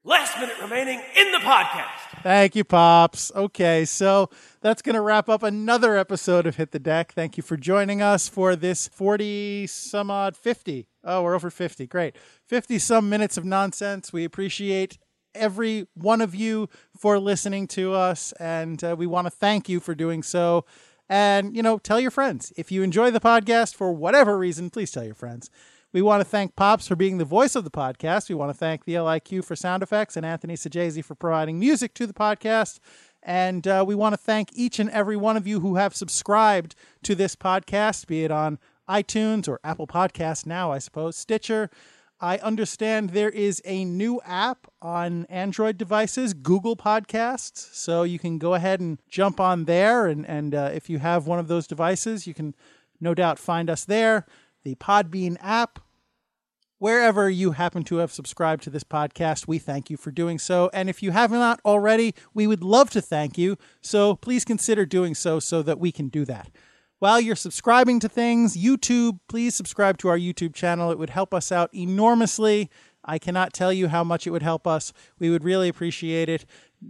[SPEAKER 4] Last minute remaining in the podcast.
[SPEAKER 1] Thank you, Pops. Okay, so that's going to wrap up another episode of Hit the Deck. Thank you for joining us for this 40 some odd 50. Oh, we're over 50. Great. 50 some minutes of nonsense. We appreciate every one of you for listening to us, and uh, we want to thank you for doing so. And, you know, tell your friends. If you enjoy the podcast for whatever reason, please tell your friends. We want to thank Pops for being the voice of the podcast. We want to thank the LIQ for sound effects and Anthony Sajazi for providing music to the podcast. And uh, we want to thank each and every one of you who have subscribed to this podcast, be it on iTunes or Apple Podcasts now, I suppose, Stitcher. I understand there is a new app on Android devices, Google Podcasts. So you can go ahead and jump on there. And, and uh, if you have one of those devices, you can no doubt find us there. The Podbean app, wherever you happen to have subscribed to this podcast, we thank you for doing so. And if you have not already, we would love to thank you. So please consider doing so so that we can do that. While you're subscribing to things, YouTube, please subscribe to our YouTube channel. It would help us out enormously. I cannot tell you how much it would help us. We would really appreciate it.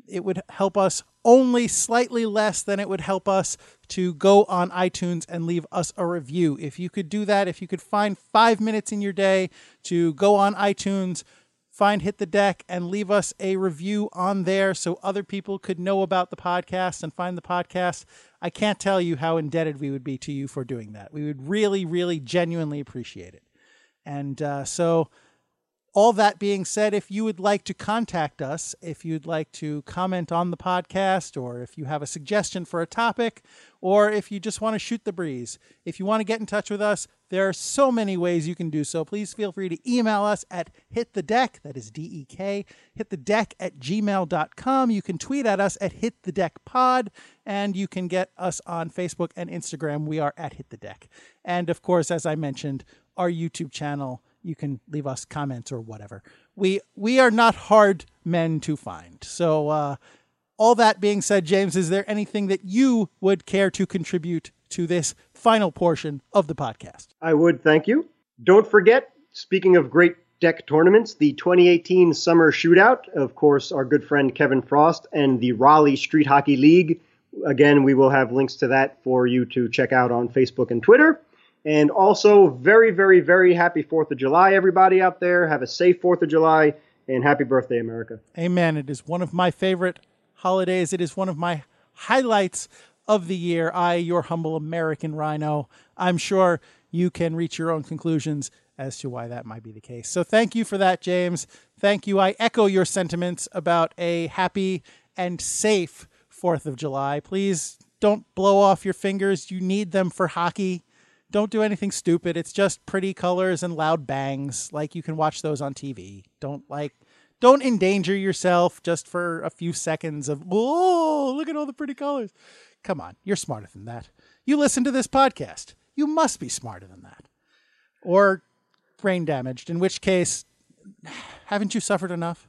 [SPEAKER 1] It would help us only slightly less than it would help us to go on iTunes and leave us a review. If you could do that, if you could find five minutes in your day to go on iTunes, find Hit the Deck, and leave us a review on there so other people could know about the podcast and find the podcast, I can't tell you how indebted we would be to you for doing that. We would really, really genuinely appreciate it. And uh, so all that being said, if you would like to contact us, if you'd like to comment on the podcast, or if you have a suggestion for a topic, or if you just want to shoot the breeze, if you want to get in touch with us, there are so many ways you can do so. Please feel free to email us at hitthedeck, that is D E K, hitthedeck at gmail.com. You can tweet at us at hitthedeckpod, and you can get us on Facebook and Instagram. We are at hitthedeck. And of course, as I mentioned, our YouTube channel you can leave us comments or whatever. We we are not hard men to find. So uh, all that being said, James, is there anything that you would care to contribute to this final portion of the podcast?
[SPEAKER 3] I would, thank you. Don't forget, speaking of great deck tournaments, the 2018 Summer Shootout, of course, our good friend Kevin Frost, and the Raleigh Street Hockey League. Again, we will have links to that for you to check out on Facebook and Twitter. And also, very, very, very happy 4th of July, everybody out there. Have a safe 4th of July and happy birthday, America.
[SPEAKER 1] Amen. It is one of my favorite holidays. It is one of my highlights of the year. I, your humble American rhino, I'm sure you can reach your own conclusions as to why that might be the case. So thank you for that, James. Thank you. I echo your sentiments about a happy and safe 4th of July. Please don't blow off your fingers. You need them for hockey don't do anything stupid. It's just pretty colors and loud bangs. Like you can watch those on TV. Don't like don't endanger yourself just for a few seconds of oh look at all the pretty colors. Come on, you're smarter than that. You listen to this podcast. You must be smarter than that. Or brain damaged, in which case (sighs) haven't you suffered enough?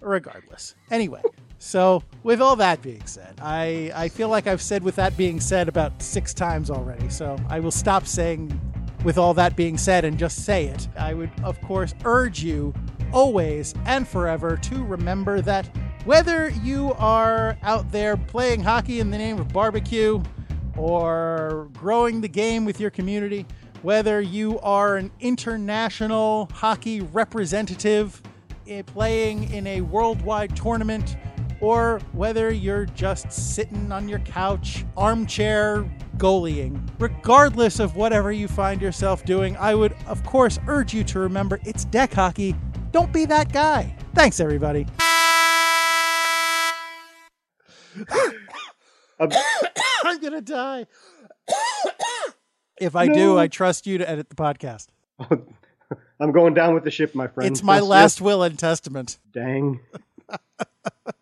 [SPEAKER 1] Regardless. Anyway. So, with all that being said, I, I feel like I've said with that being said about six times already. So, I will stop saying with all that being said and just say it. I would, of course, urge you always and forever to remember that whether you are out there playing hockey in the name of barbecue or growing the game with your community, whether you are an international hockey representative eh, playing in a worldwide tournament or whether you're just sitting on your couch, armchair goalieing. Regardless of whatever you find yourself doing, I would, of course, urge you to remember it's deck hockey. Don't be that guy. Thanks, everybody. (coughs) I'm (coughs) going to die. (coughs) if I no. do, I trust you to edit the podcast. (laughs)
[SPEAKER 3] I'm going down with the ship, my friend.
[SPEAKER 1] It's my last will and testament.
[SPEAKER 3] Dang. (laughs)